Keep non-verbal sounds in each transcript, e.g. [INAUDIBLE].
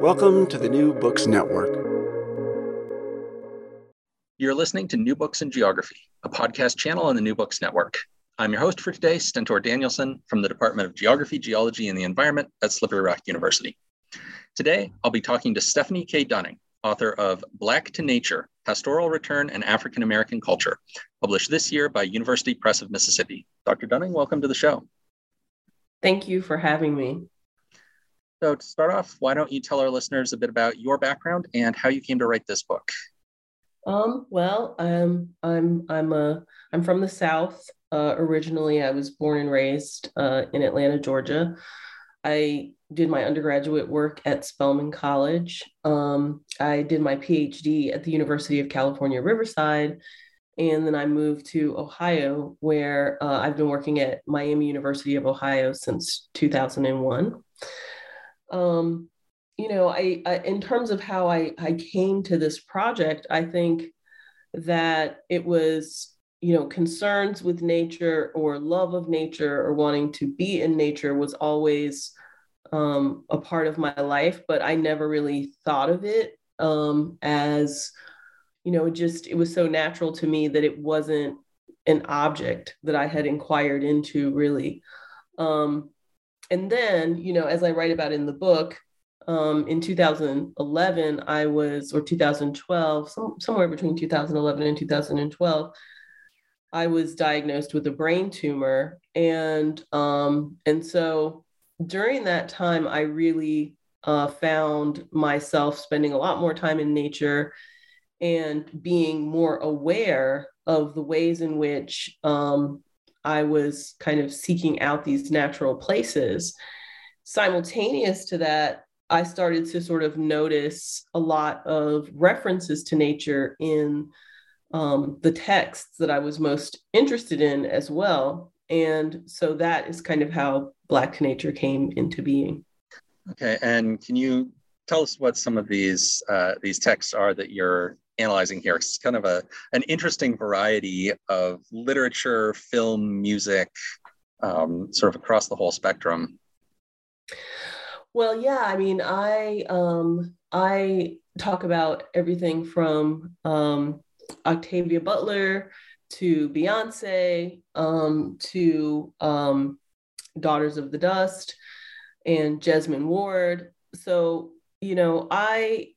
Welcome to the New Books Network. You're listening to New Books in Geography, a podcast channel on the New Books Network. I'm your host for today, Stentor Danielson from the Department of Geography, Geology, and the Environment at Slippery Rock University. Today, I'll be talking to Stefanie K. Dunning, author of Black to Nature Pastoral Return and African American Culture, published this year by University Press of Mississippi. Dr. Dunning, welcome to the show. Thank you for having me. So, to start off, why don't you tell our listeners a bit about your background and how you came to write this book? Um, well, um, I'm I'm a I'm from the South. Uh, originally, I was born and raised uh, in Atlanta, Georgia. I did my undergraduate work at Spelman College. Um, I did my PhD at the University of California, Riverside. And then I moved to Ohio, where uh, I've been working at Miami University of Ohio since 2001 um, you know, I, I, in terms of how I, I came to this project, I think that it was, you know, concerns with nature or love of nature or wanting to be in nature was always um, a part of my life, but I never really thought of it um, as, you know, just it was so natural to me that it wasn't an object that I had inquired into really. Um, and then, you know, as I write about in the book, um, in 2011, I was, or 2012, some, somewhere between 2011 and 2012, I was diagnosed with a brain tumor. And, um, and so during that time, I really uh, found myself spending a lot more time in nature and being more aware of the ways in which um, I was kind of seeking out these natural places. Simultaneous to that, I started to sort of notice a lot of references to nature in um, the texts that I was most interested in as well. And so that is kind of how Black Nature came into being. Okay, and can you tell us what some of these uh, these texts are that you're analyzing here. It's kind of a an interesting variety of literature, film, music, um, sort of across the whole spectrum. Well, yeah, I mean, I um, I talk about everything from um, Octavia Butler to Beyonce um, to um, Daughters of the Dust and Jesmyn Ward. So, you know, I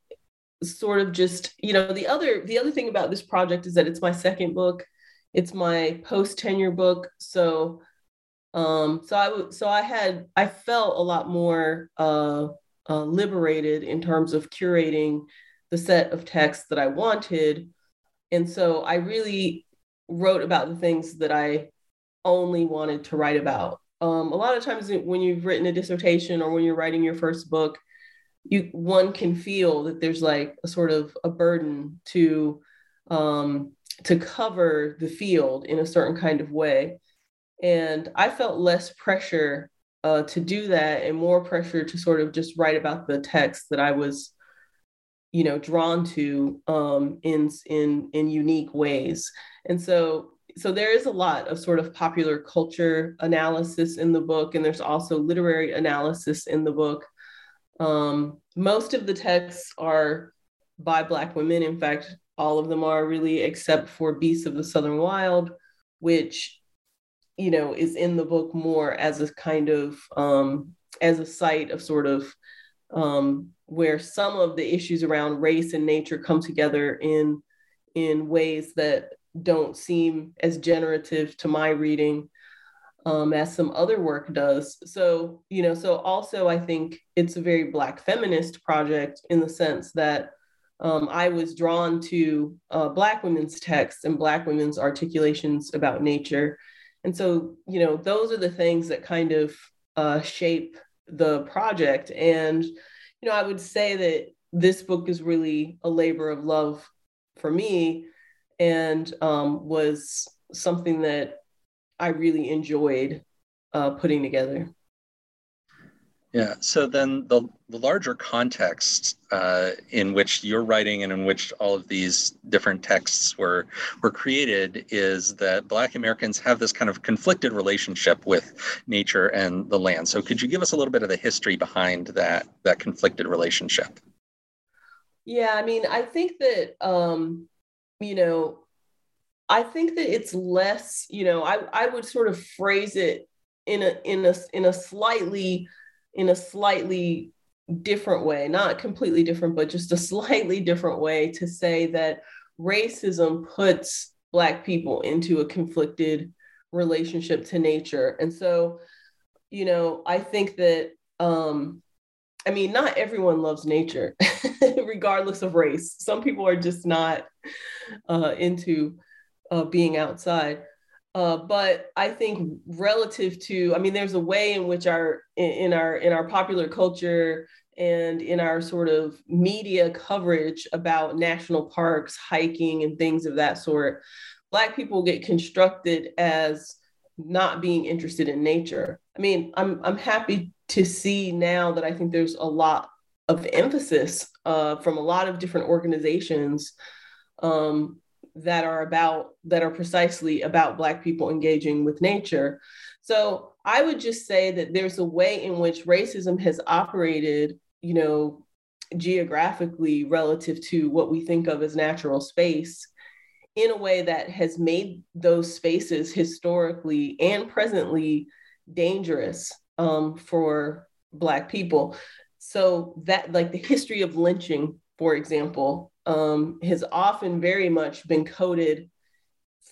sort of just you know the other the other thing about this project is that it's my second book. It's my post tenure book. So um so i so i had i felt a lot more uh, uh liberated in terms of curating the set of texts that i wanted. And so i really wrote about the things that i only wanted to write about. Um, a lot of times when you've written a dissertation or when you're writing your first book you one can feel that there's like a sort of a burden to um, to cover the field in a certain kind of way. And i felt less pressure uh, to do that and more pressure to sort of just write about the text that i was you know drawn to um, in in in unique ways. And so so there is a lot of sort of popular culture analysis in the book and there's also literary analysis in the book um, most of the texts are by Black women. In fact, all of them are really, except for Beasts of the Southern Wild, which, you know, is in the book more as a kind of, um, as a site of sort of um, where some of the issues around race and nature come together in in ways that don't seem as generative to my reading um, as some other work does. So, you know, so also I think it's a very Black feminist project in the sense that um, I was drawn to uh, Black women's texts and Black women's articulations about nature. And so, you know, those are the things that kind of uh, shape the project. And, you know, I would say that this book is really a labor of love for me and um, was something that I really enjoyed uh, putting together. Yeah. So then the, the larger context uh, in which you're writing and in which all of these different texts were were created is that Black Americans have this kind of conflicted relationship with nature and the land. So could you give us a little bit of the history behind that that conflicted relationship? Yeah, I mean, I think that um, you know, I think that it's less, you know, I, I would sort of phrase it in a in a in a slightly in a slightly different way, not completely different, but just a [LAUGHS] slightly different way to say that racism puts black people into a conflicted relationship to nature. And so, you know, I think that um I mean, not everyone loves nature, [LAUGHS] regardless of race. Some people are just not uh, into uh, being outside. Uh, but I think relative to, I mean, there's a way in which our in, our in our popular culture and in our sort of media coverage about national parks, hiking, and things of that sort, Black people get constructed as not being interested in nature. I mean, I'm I'm happy to see now that I think there's a lot of emphasis uh, from a lot of different organizations um, that are about that are precisely about black people engaging with nature. So i would just say that there's a way in which racism has operated you know geographically relative to what we think of as natural space in a way that has made those spaces historically and presently dangerous um, for black people. So that like the history of lynching for example um, has often very much been coded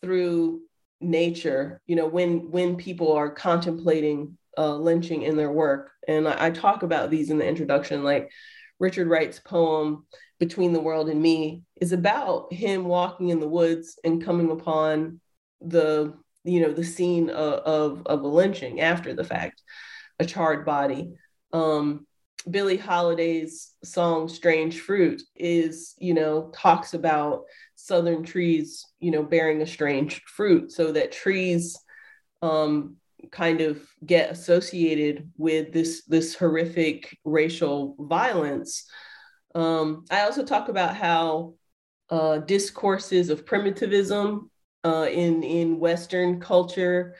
through nature. You know, when when people are contemplating uh, lynching in their work, and I, I talk about these in the introduction. Like Richard Wright's poem "Between the World and Me" is about him walking in the woods and coming upon the you know the scene of of, of a lynching after the fact, a charred body. Um, Billie Holiday's song Strange Fruit is, you know, talks about southern trees, you know, bearing a strange fruit so that trees um, kind of get associated with this this horrific racial violence. Um, I also talk about how uh, discourses of primitivism uh, in in Western culture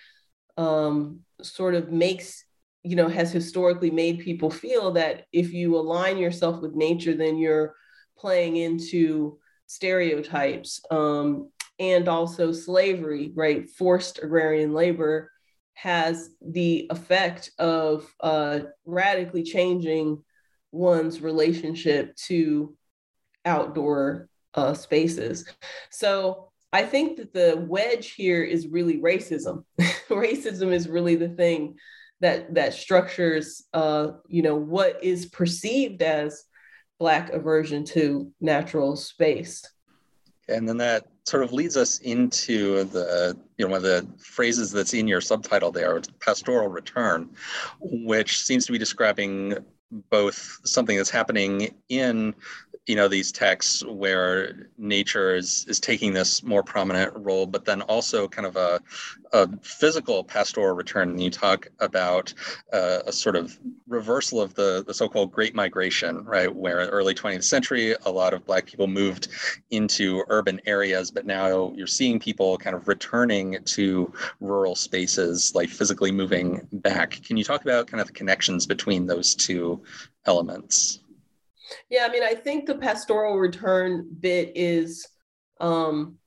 um, sort of makes you know has historically made people feel that if you align yourself with nature then you're playing into stereotypes um, and also slavery right? Forced agrarian labor has the effect of uh, radically changing one's relationship to outdoor uh, spaces. So i think that the wedge here is really racism. [LAUGHS] Racism is really the thing that that structures uh, you know what is perceived as black aversion to natural space. And then that sort of leads us into the you know one of the phrases that's in your subtitle there pastoral return which seems to be describing both something that's happening in you know these texts where nature is is taking this more prominent role but then also kind of a, a physical pastoral return. And you talk about uh, a sort of reversal of the the so-called great migration right? Where early 20th century a lot of black people moved into urban areas but now you're seeing people kind of returning to rural spaces like physically moving back. Can you talk about kind of the connections between those two elements yeah, I mean, I think the pastoral return bit is um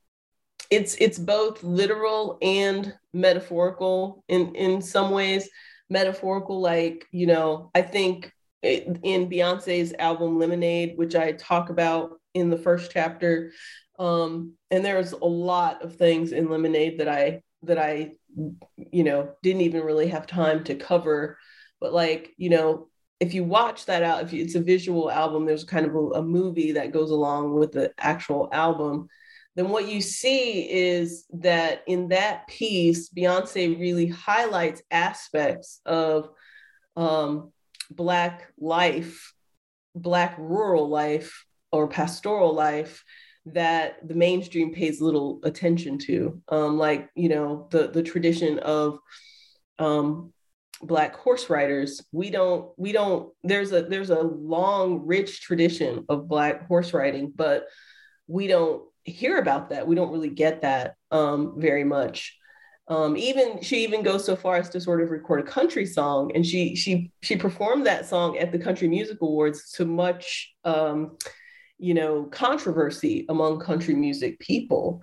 it's it's both literal and metaphorical in in some ways. Metaphorical, like, you know, I think in Beyonce's album Lemonade, which I talk about in the first chapter. Um, and there's a lot of things in Lemonade that I that I, you know, didn't even really have time to cover. But like, you know, if you watch that out, if it's a visual album, there's kind of a, a movie that goes along with the actual album. Then what you see is that in that piece, Beyonce really highlights aspects of um, Black life, Black rural life, or pastoral life that the mainstream pays little attention to um, like you know the the tradition of um, black horse riders we don't we don't there's a there's a long rich tradition of black horse riding but we don't hear about that we don't really get that um, very much um, even she even goes so far as to sort of record a country song and she she she performed that song at the country music awards to much um, you know, controversy among country music people.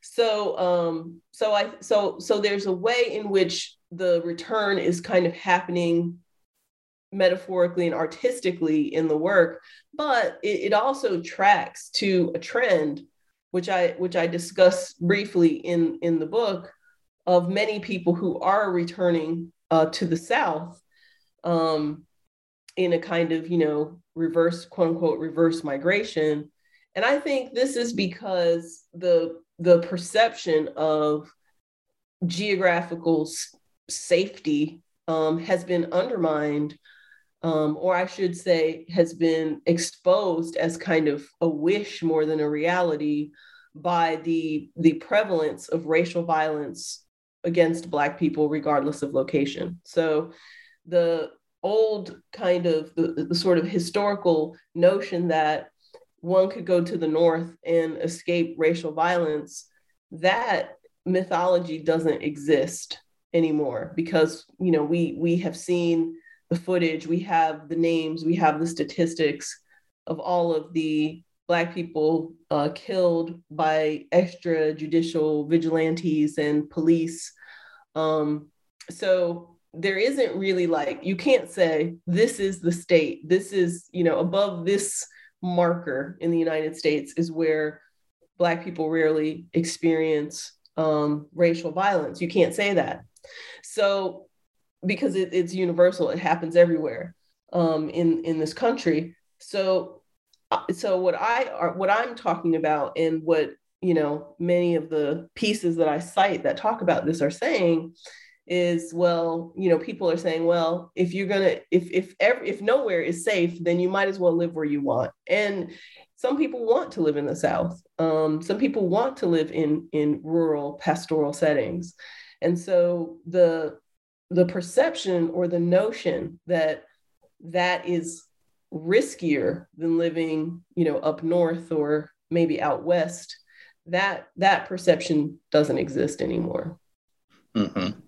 So, um, so I, so, so there's a way in which the return is kind of happening metaphorically and artistically in the work, but it, it also tracks to a trend, which I, which I discuss briefly in in the book, of many people who are returning uh, to the South um, in a kind of, you know, reverse quote unquote reverse migration. And i think this is because the the perception of geographical safety um, has been undermined um, or i should say has been exposed as kind of a wish more than a reality by the the prevalence of racial violence against black people regardless of location. So the old kind of the, the sort of historical notion that one could go to the north and escape racial violence that mythology doesn't exist anymore because you know we we have seen the footage we have the names we have the statistics of all of the black people uh, killed by extrajudicial vigilantes and police. Um, so there isn't really like you can't say this is the state this is you know above this marker in the united states is where black people rarely experience um, racial violence. You can't say that so because it, it's universal it happens everywhere um, in in this country. So uh, so what i are what i'm talking about and what you know many of the pieces that i cite that talk about this are saying is well you know people are saying well if you're gonna if if every, if nowhere is safe then you might as well live where you want. And some people want to live in the south. Um, some people want to live in in rural pastoral settings and so the the perception or the notion that that is riskier than living you know up north or maybe out west that that perception doesn't exist anymore mm-hmm.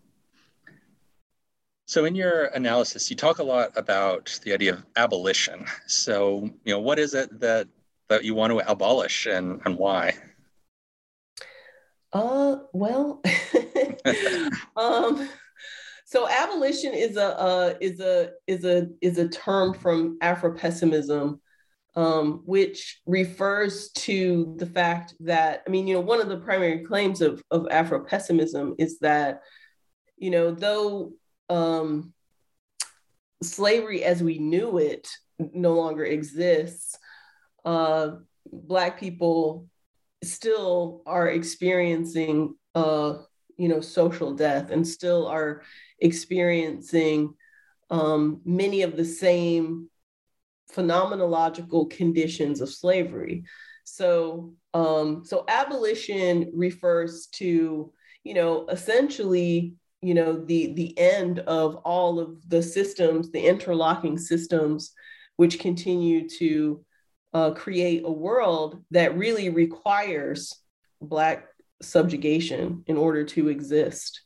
So in your analysis, you talk a lot about the idea of abolition. So, you know, what is it that that you want to abolish and, and why? Uh, well, [LAUGHS] [LAUGHS] um, so abolition is a is a is a is a term from Afro-pessimism, um, which refers to the fact that I mean, you know, one of the primary claims of of Afro-pessimism is that, you know, though um, slavery as we knew it no longer exists, uh, Black people still are experiencing, uh, you know, social death and still are experiencing um, many of the same phenomenological conditions of slavery. So, um, so abolition refers to, you know, essentially you know the the end of all of the systems the interlocking systems which continue to uh, create a world that really requires black subjugation in order to exist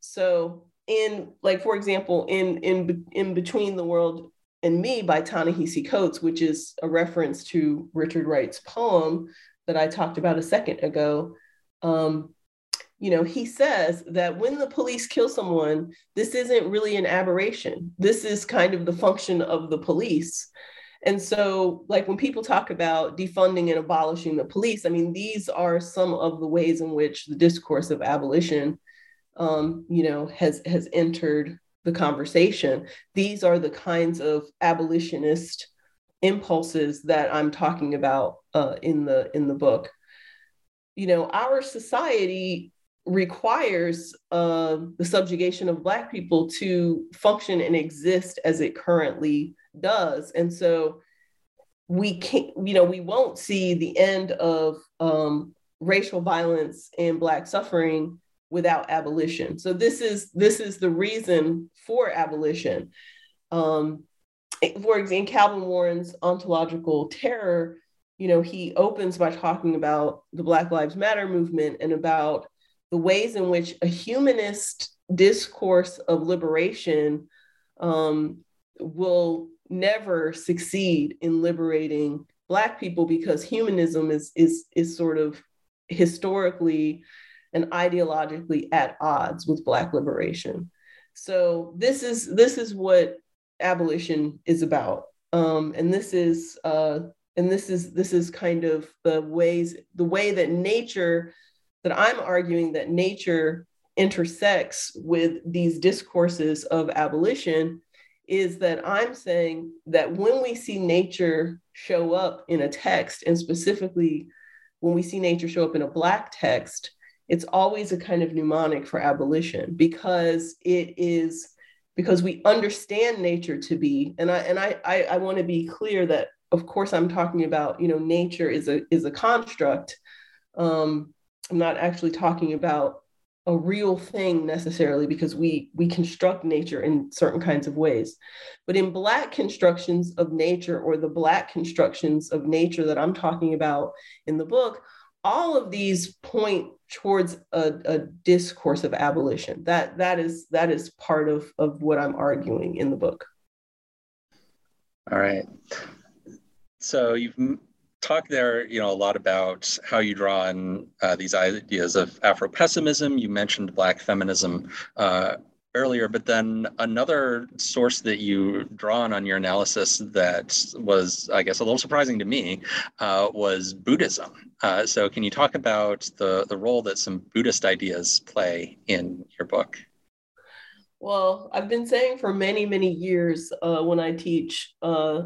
so in like for example in in in between the world and me by ta-nehisi coates which is a reference to richard wright's poem that i talked about a second ago um, you know, he says that when the police kill someone, this isn't really an aberration. This is kind of the function of the police. And so, like when people talk about defunding and abolishing the police, I mean, these are some of the ways in which the discourse of abolition, um, you know, has has entered the conversation. These are the kinds of abolitionist impulses that I'm talking about uh, in the in the book. You know, our society requires uh, the subjugation of Black people to function and exist as it currently does. And so we can't, you know, we won't see the end of um, racial violence and Black suffering without abolition. So this is this is the reason for abolition. Um, for example, in Calvin Warren's ontological terror, you know, he opens by talking about the Black Lives Matter movement and about the ways in which a humanist discourse of liberation um, will never succeed in liberating Black people because humanism is, is, is sort of historically and ideologically at odds with Black liberation. So this is this is what abolition is about, um, and this is uh, and this is this is kind of the ways the way that nature that I'm arguing that nature intersects with these discourses of abolition is that I'm saying that when we see nature show up in a text, and specifically when we see nature show up in a Black text, it's always a kind of mnemonic for abolition because it is because we understand nature to be. And i and i i, I want to be clear that of course i'm talking about you know nature is a is a construct. Um i'm not actually talking about a real thing necessarily because we we construct nature in certain kinds of ways. But in black constructions of nature or the black constructions of nature that i'm talking about in the book all of these point towards a, a, discourse of abolition. That that is that is part of of what i'm arguing in the book. All right. So you've talked there you know a lot about how you draw on uh, these ideas of afro-pessimism you mentioned black feminism uh, earlier, but then another source that you draw on on your analysis that was, I guess, a little surprising to me uh, was Buddhism. Uh, so, can you talk about the, the role that some Buddhist ideas play in your book? Well, I've been saying for many, many years uh, when I teach uh,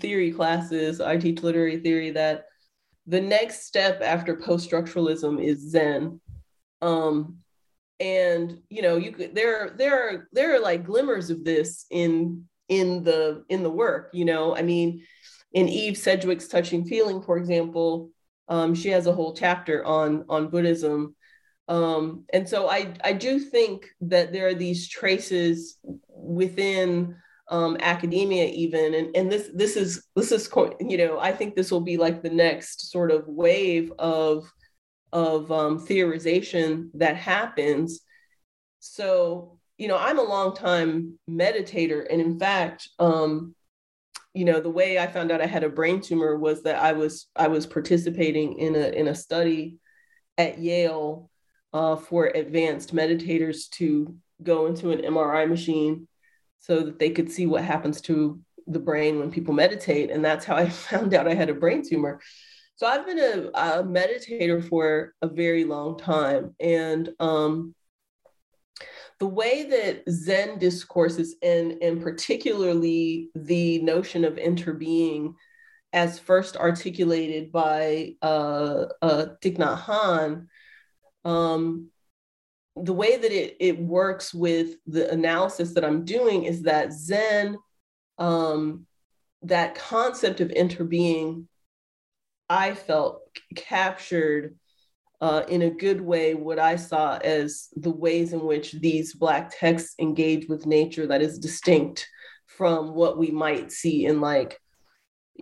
theory classes, I teach literary theory, that the next step after post structuralism is Zen. Um, and you know you could there there are there are like glimmers of this in in the in the work you know i mean in eve sedgwick's touching feeling for example um, she has a whole chapter on on buddhism um, and so i i do think that there are these traces within um, academia even and, and this this is this is you know i think this will be like the next sort of wave of of um, theorization that happens. So, you know, I'm a long time meditator. And in fact, um, you know, the way I found out I had a brain tumor was that I was I was participating in a in a study at Yale uh, for advanced meditators to go into an MRI machine so that they could see what happens to the brain when people meditate. And that's how I [LAUGHS] found out I had a brain tumor. So I've been a, a meditator for a very long time. And um, the way that Zen discourses, and, and particularly the notion of interbeing, as first articulated by uh, uh, Thich Nhat Hanh, um, the way that it, it works with the analysis that I'm doing is that Zen, um, that concept of interbeing I felt captured uh, in a good way what I saw as the ways in which these Black texts engage with nature that is distinct from what we might see in, like,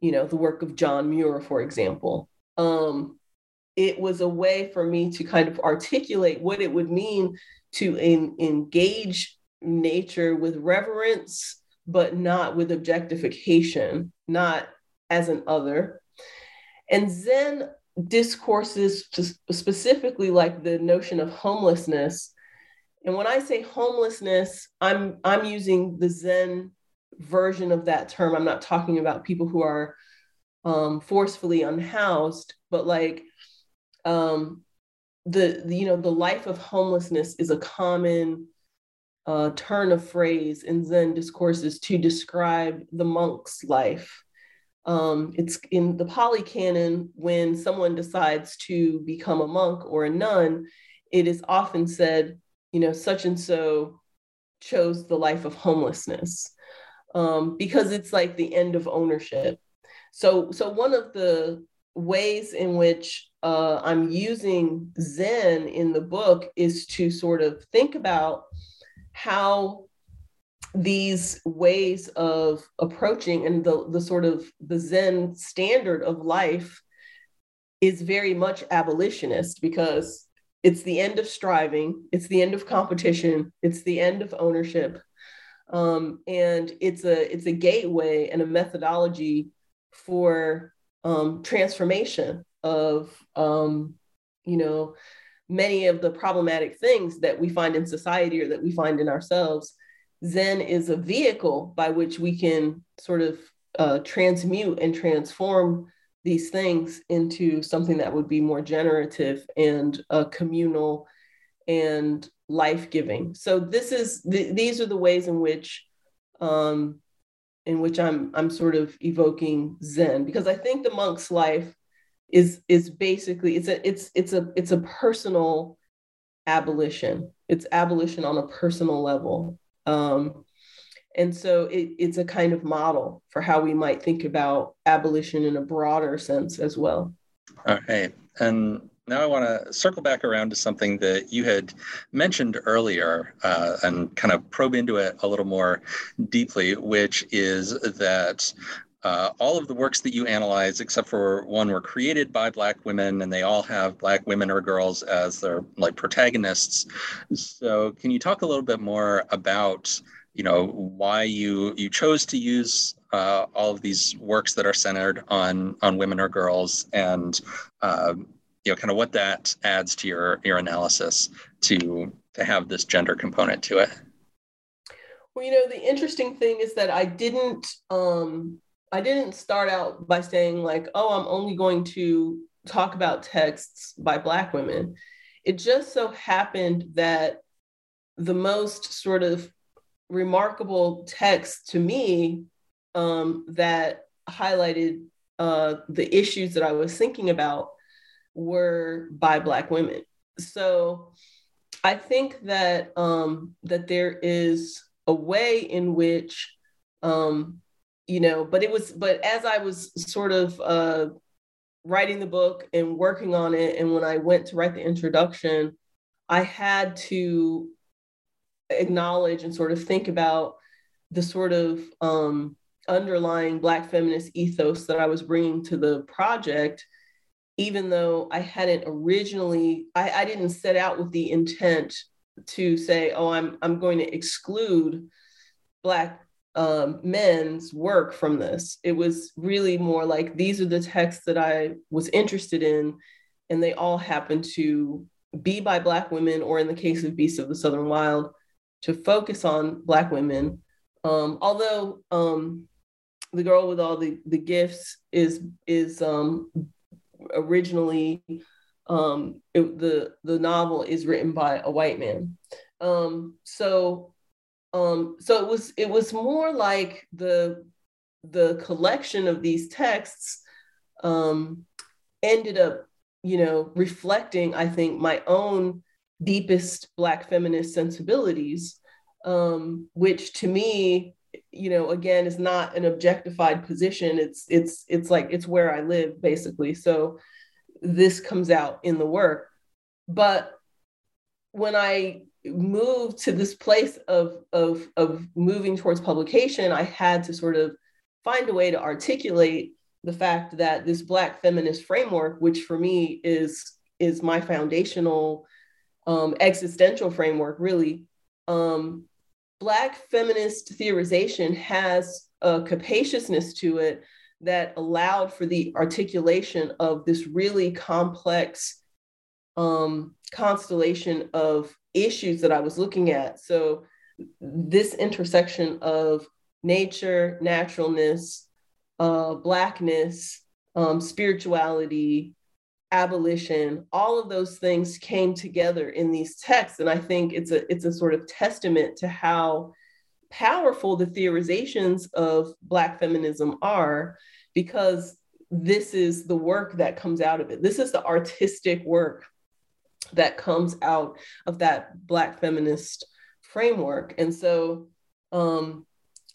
you know, the work of John Muir, for example. Um, it was a way for me to kind of articulate what it would mean to in, engage nature with reverence, but not with objectification, not as an other, and Zen discourses specifically like the notion of homelessness. And when i say homelessness i'm i'm using the zen version of that term. I'm not talking about people who are um, forcefully unhoused but like um, the, the, you know the life of homelessness is a common uh, turn of phrase in zen discourses to describe the monk's life um, it's in the Pali Canon when someone decides to become a monk or a nun, it is often said, you know, such and so chose the life of homelessness um, because it's like the end of ownership. So, so one of the ways in which uh, I'm using Zen in the book is to sort of think about how these ways of approaching and the, the sort of the Zen standard of life is very much abolitionist because it's the end of striving, it's the end of competition, it's the end of ownership. Um, and it's a it's a gateway and a methodology for um, transformation of um, you know many of the problematic things that we find in society or that we find in ourselves Zen is a vehicle by which we can sort of uh, transmute and transform these things into something that would be more generative and uh, communal and life-giving. So this is th- these are the ways in which um, in which I'm I'm sort of evoking Zen because I think the monk's life is is basically it's a it's it's a it's a personal abolition. It's abolition on a personal level. Um, and so it, it's a kind of model for how we might think about abolition in a broader sense as well. Okay. And now I want to circle back around to something that you had mentioned earlier uh, and kind of probe into it a little more deeply, which is that uh, all of the works that you analyze, except for one, were created by Black women, and they all have Black women or girls as their like protagonists. So, can you talk a little bit more about, you know, why you you chose to use uh, all of these works that are centered on on women or girls, and uh, you know, kind of what that adds to your your analysis to to have this gender component to it. Well, you know, the interesting thing is that I didn't. Um, I didn't start out by saying, like, oh, I'm only going to talk about texts by Black women. It just so happened that the most sort of remarkable text to me um, that highlighted uh, the issues that I was thinking about were by Black women. So I think that um, that there is a way in which um, you know, but it was, but as I was sort of uh, writing the book and working on it, and when I went to write the introduction, I had to acknowledge and sort of think about the sort of um, underlying Black feminist ethos that I was bringing to the project, even though I hadn't originally, I, I didn't set out with the intent to say, oh, I'm, I'm going to exclude Black um, men's work from this. It was really more like these are the texts that I was interested in, and they all happen to be by Black women, or in the case of Beasts of the Southern Wild, to focus on Black women. Um, although um, the girl with all the, the gifts is is um, originally um, it, the the novel is written by a white man. Um, so um, so it was it was more like the the collection of these texts um, ended up, you know, reflecting, I think, my own deepest Black feminist sensibilities, um, which to me, you know, again, is not an objectified position. It's it's it's like it's where I live, basically. So this comes out in the work, but when I moved to this place of, of, of moving towards publication, I had to sort of find a way to articulate the fact that this Black feminist framework, which for me is, is my foundational um, existential framework, really, um, Black feminist theorization has a capaciousness to it that allowed for the articulation of this really complex um, constellation of issues that I was looking at. So, this intersection of nature, naturalness, uh, Blackness, um, spirituality, abolition, all of those things came together in these texts. And I think it's a, it's a sort of testament to how powerful the theorizations of Black feminism are, because this is the work that comes out of it. This is the artistic work that comes out of that Black feminist framework. And so, um,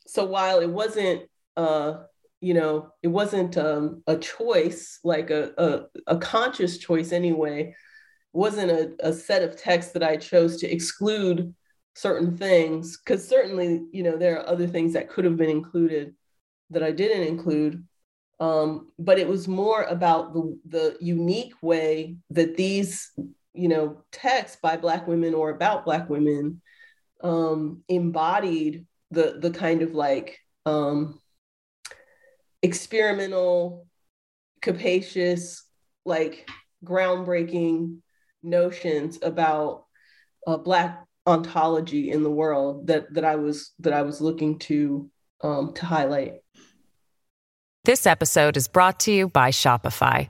so while it wasn't, uh, you know, it wasn't um, a choice, like a, a, a conscious choice anyway, wasn't a, a set of texts that I chose to exclude certain things, because certainly, you know, there are other things that could have been included that I didn't include. Um, but it was more about the, the unique way that these you know texts by black women or about black women um, embodied the the kind of like um, experimental capacious like groundbreaking notions about uh, black ontology in the world that that I was that I was looking to um, to highlight. This episode is brought to you by Shopify.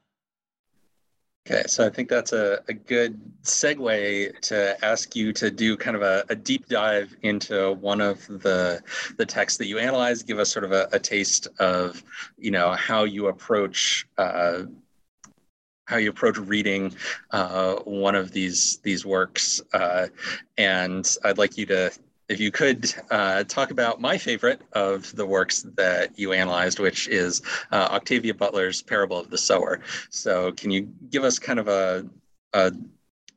Okay, so I think that's a, a good segue to ask you to do kind of a, a, deep dive into one of the the texts that you analyze. Give us sort of a, a taste of, you know, how you approach uh, how you approach reading uh, one of these these works, uh, and I'd like you to if you could uh, talk about my favorite of the works that you analyzed, which is uh, Octavia Butler's Parable of the Sower. So, can you give us kind of a, a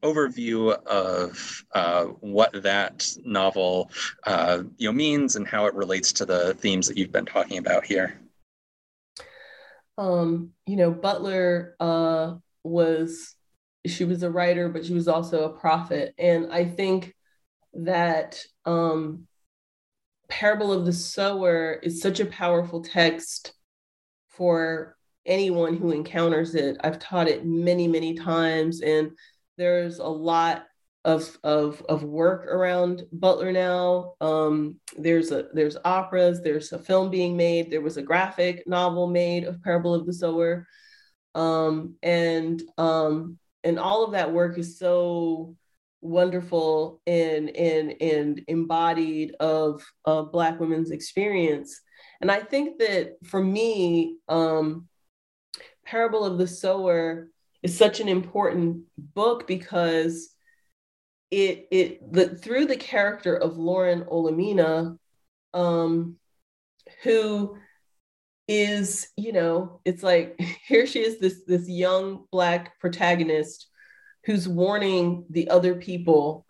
overview of uh, what that novel uh, you know means and how it relates to the themes that you've been talking about here? Um, you know, Butler uh, was she was a writer, but she was also a prophet, and I think that um, Parable of the Sower is such a powerful text for anyone who encounters it. I've taught it many, many times, and there's a lot of of of work around Butler now. Um, there's a there's operas, there's a film being made, there was a graphic novel made of Parable of the Sower, um, and um, and all of that work is so wonderful and and and embodied of black women's experience. And i think that for me um parable of the sower is such an important book because it it the through the character of lauren olamina um who is you know it's like [LAUGHS] here she is this this young black protagonist who's warning the other people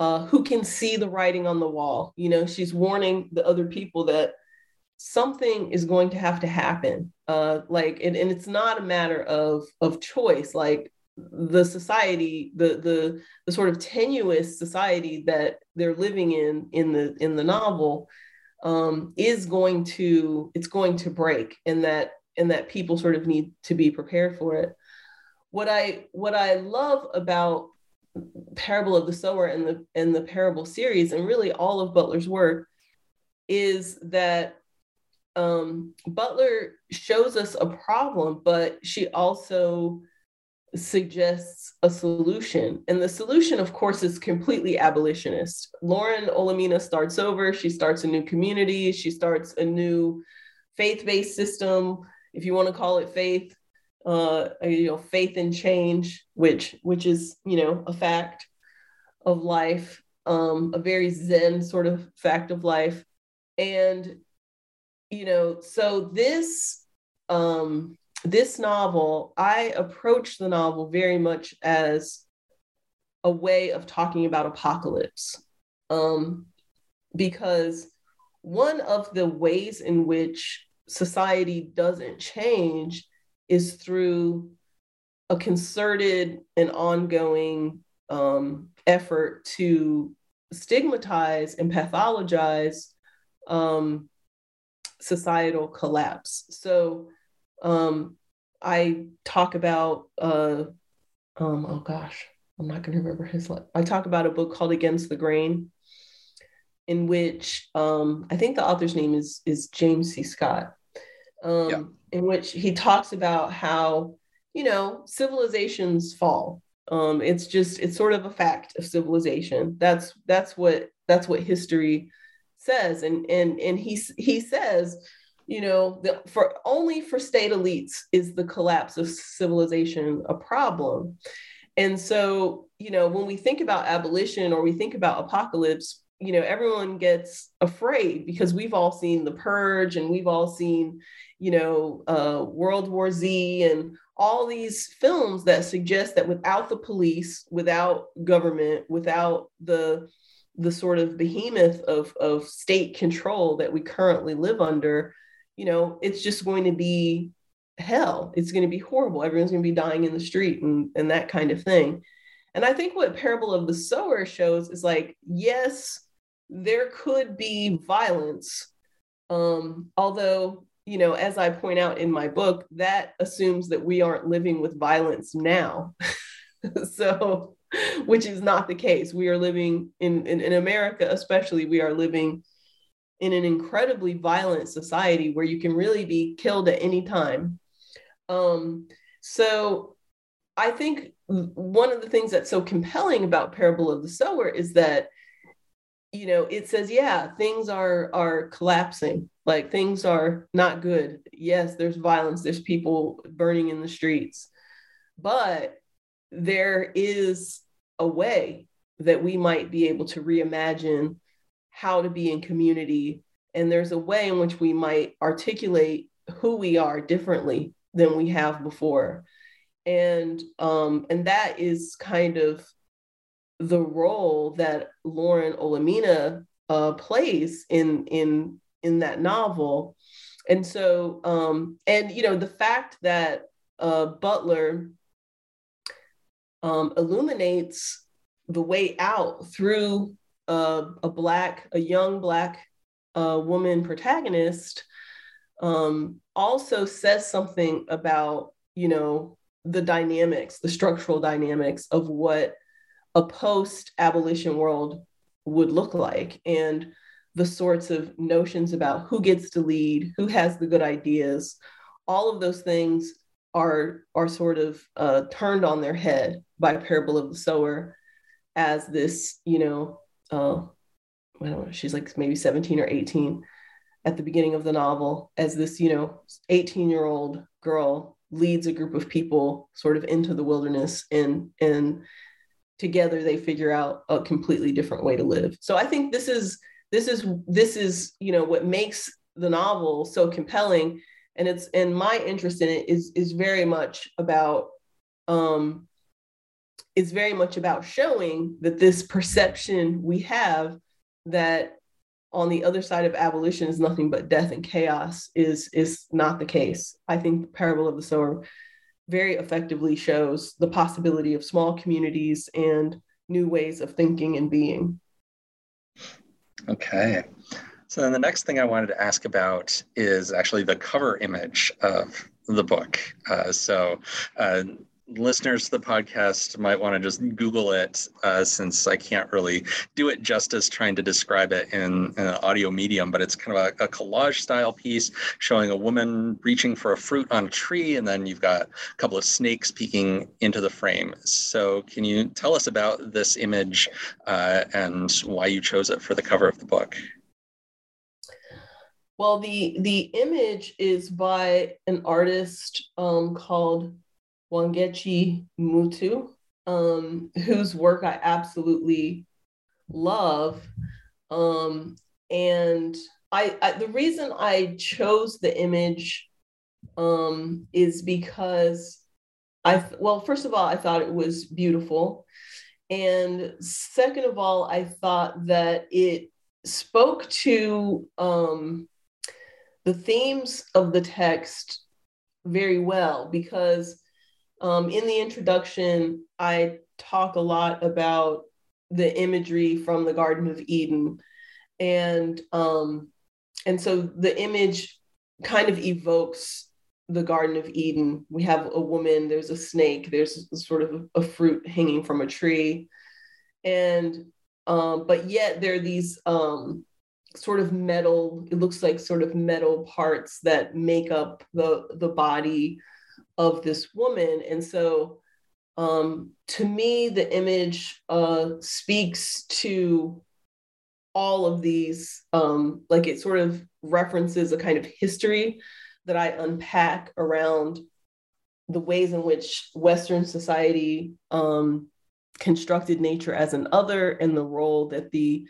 uh, who can see the writing on the wall. You know, she's warning the other people that something is going to have to happen. Uh, like, and, and it's not a matter of of choice. Like the society, the the the sort of tenuous society that they're living in in the in the novel um, is going to it's going to break, and that and that people sort of need to be prepared for it what I what I love about Parable of the Sower and the and the Parable series, and really all of Butler's work, is that um, Butler shows us a problem, but she also suggests a solution. And the solution, of course, is completely abolitionist. Lauren Olamina starts over. She starts a new community. She starts a new faith-based system, if you want to call it faith uh, you know, faith in change, which which is you know a fact of life, um, a very Zen sort of fact of life, and you know, so this um, this novel, I approach the novel very much as a way of talking about apocalypse. Um, because one of the ways in which society doesn't change is through a concerted and ongoing um, effort to stigmatize and pathologize um, societal collapse. So um, I talk about, uh, um, oh gosh, I'm not going to remember his. I talk about a book called Against the Grain, in which um, I think the author's name is is James C. Scott, um, yeah. in which he talks about how you know civilizations fall. Um, it's just it's sort of a fact of civilization. That's that's what that's what history says, and and and he he says you know, the, for only for state elites is the collapse of civilization a problem. And so, you know, when we think about abolition or we think about apocalypse, you know, everyone gets afraid because we've all seen The Purge and we've all seen, you know, uh, World War Z and all these films that suggest that without the police, without government, without the the sort of behemoth of, of state control that we currently live under, you know, it's just going to be hell. It's going to be horrible. Everyone's going to be dying in the street and, and that kind of thing. And I think what Parable of the Sower shows is like, yes, there could be violence. Um, although, you know, as I point out in my book, that assumes that we aren't living with violence now. [LAUGHS] so, which is not the case. We are living in, in, in America, especially, we are living in an incredibly violent society where you can really be killed at any time. Um, so I think one of the things that's so compelling about Parable of the Sower is that you know it says yeah things are are collapsing like things are not good yes there's violence there's people burning in the streets but there is a way that we might be able to reimagine how to be in community. And there's a way in which we might articulate who we are differently than we have before. And um, and that is kind of the role that Lauren Olamina uh, plays in in in that novel. And so um, and you know the fact that uh, Butler um, illuminates the way out through uh, a black, a young black uh, woman protagonist um, also says something about, you know, the dynamics, the structural dynamics of what a post abolition world would look like and the sorts of notions about who gets to lead, who has the good ideas, all of those things are are sort of uh, turned on their head by Parable of the Sower as this, you know, uh, I don't know, she's like maybe 17 or 18 at the beginning of the novel as this, you know, 18 year old girl leads a group of people sort of into the wilderness and, and together they figure out a completely different way to live. So I think this is, this is, this is, you know, what makes the novel so compelling. And it's, and my interest in it is, is very much about, um, is very much about showing that this perception we have that on the other side of abolition is nothing but death and chaos is is not the case. I think the parable of the sower very effectively shows the possibility of small communities and new ways of thinking and being. Okay. So then the next thing I wanted to ask about is actually the cover image of the book. Uh, so uh, listeners to the podcast might want to just Google it uh, since I can't really do it justice trying to describe it in, in an audio medium, but it's kind of a, a, collage style piece showing a woman reaching for a fruit on a tree, and then you've got a couple of snakes peeking into the frame. So, can you tell us about this image uh, and why you chose it for the cover of the book? Well, the the image is by an artist um, called Wangechi Mutu, um, whose work I absolutely love. Um, and I, I, the reason I chose the image um, is because I, well, first of all, I thought it was beautiful. And second of all, I thought that it spoke to um, the themes of the text very well because um, in the introduction, I talk a lot about the imagery from the Garden of Eden. And um, and so the image kind of evokes the Garden of Eden. We have a woman, there's a snake, there's sort of a, fruit hanging from a tree. And, um, but yet there are these um, sort of metal, it looks like sort of metal parts that make up the, the body of this woman. And so um, to me, the image uh, speaks to all of these, um, like it sort of references a kind of history that I unpack around the ways in which Western society um, constructed nature as an other and the role that the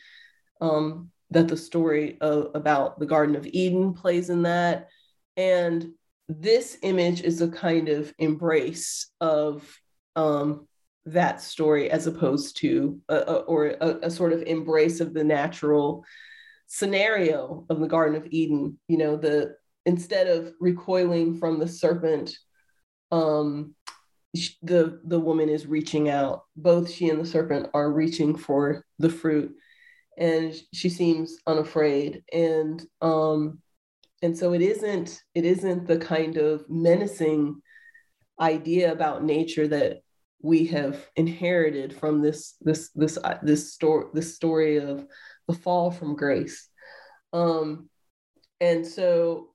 um, that the story of, about the Garden of Eden plays in that. And this image is a kind of embrace of um, that story as opposed to a, a, or a, a sort of embrace of the natural scenario of the Garden of Eden. You know, the instead of recoiling from the serpent, um, the the woman is reaching out. Both she and the serpent are reaching for the fruit, and she seems unafraid. And um, and so it isn't it isn't the kind of menacing idea about nature that we have inherited from this this this uh, this story this story of the fall from grace. Um and so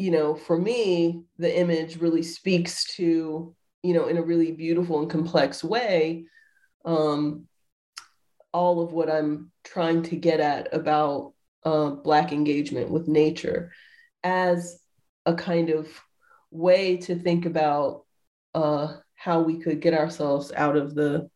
you know, for me, the image really speaks to, you know, in a really beautiful and complex way, um, all of what I'm trying to get at about uh, Black engagement with nature as a kind of way to think about uh, how we could get ourselves out of the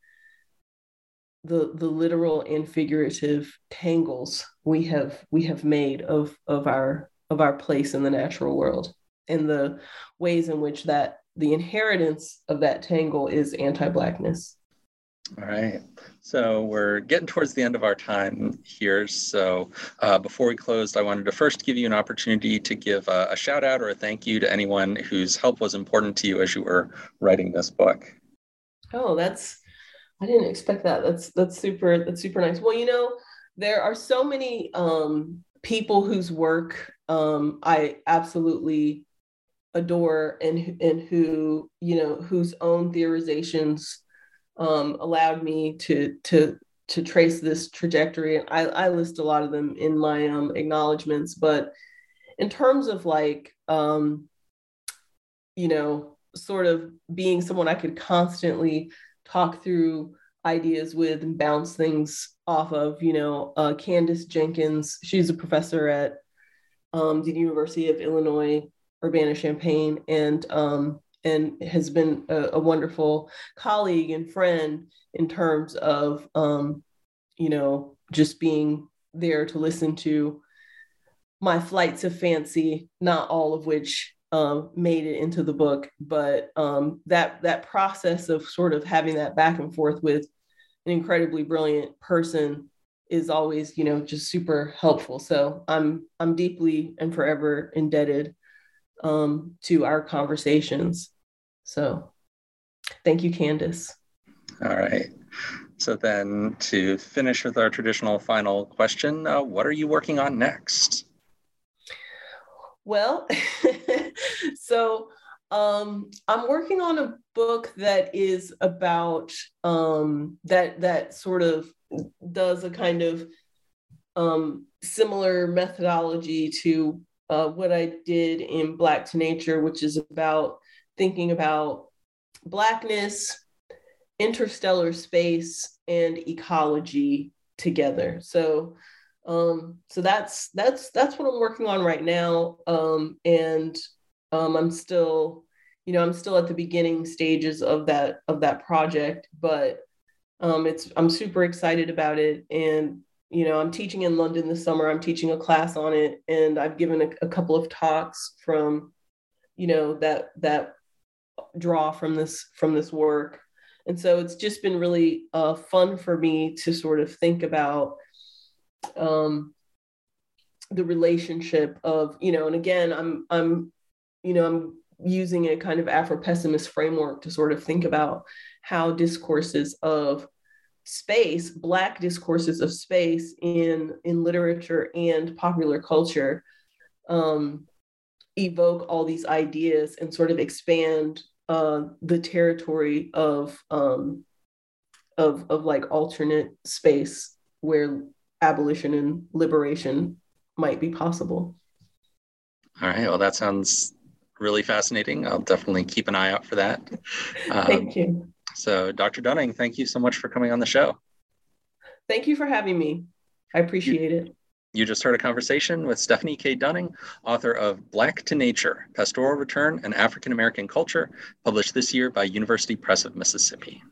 the the literal and figurative tangles we have we have made of of our of our place in the natural world and the ways in which that the inheritance of that tangle is anti-blackness all right. So we're getting towards the end of our time here. So uh, before we closed i wanted to first give you an opportunity to give a, a shout out or a thank you to anyone whose help was important to you as you were writing this book. Oh that's i didn't expect that. That's that's super that's super nice. Well you know there are so many um, people whose work um, I absolutely adore and and who you know whose own theorizations um, allowed me to to to trace this trajectory. And I, I list a lot of them in my um, acknowledgments, but in terms of like um, you know sort of being someone I could constantly talk through ideas with and bounce things off of, you know, uh, Candice Jenkins, she's a professor at um, the University of Illinois Urbana-Champaign, and um, and has been a, a, wonderful colleague and friend in terms of um, you know just being there to listen to my flights of fancy, not all of which um, made it into the book, but um, that that process of sort of having that back and forth with an incredibly brilliant person is always you know just super helpful. So i'm i'm deeply and forever indebted um, to our conversations so thank you candice. All right. So then to finish with our traditional final question uh, what are you working on next? Well [LAUGHS] so um, I'm working on a book that is about um, that that sort of does a kind of um, similar methodology to uh, what I did in Black to Nature, which is about thinking about Blackness, interstellar space, and ecology together. So, um, so that's that's that's what I'm working on right now, um, and um, I'm still, you know, I'm still at the beginning stages of that of that project, but um, it's I'm super excited about it, and you know, I'm teaching in London this summer. I'm teaching a class on it, and I've given a, a couple of talks from you know that that draw from this from this work. And so it's just been really uh, fun for me to sort of think about um, the relationship of you know and again i'm i'm you know i'm using a kind of afro-pessimist framework to sort of think about how discourses of space black discourses of space in in literature and popular culture um, evoke all these ideas and sort of expand uh, the territory of um, of of like alternate space where abolition and liberation might be possible. All right. Well, that sounds really fascinating. I'll definitely keep an eye out for that. [LAUGHS] Um, thank you. So, Dr. Dunning, thank you so much for coming on the show. Thank you for having me. I appreciate it. You just heard a conversation with Stefanie K. Dunning, author of Black to Nature Pastoral Return and African American Culture, published this year by University Press of Mississippi.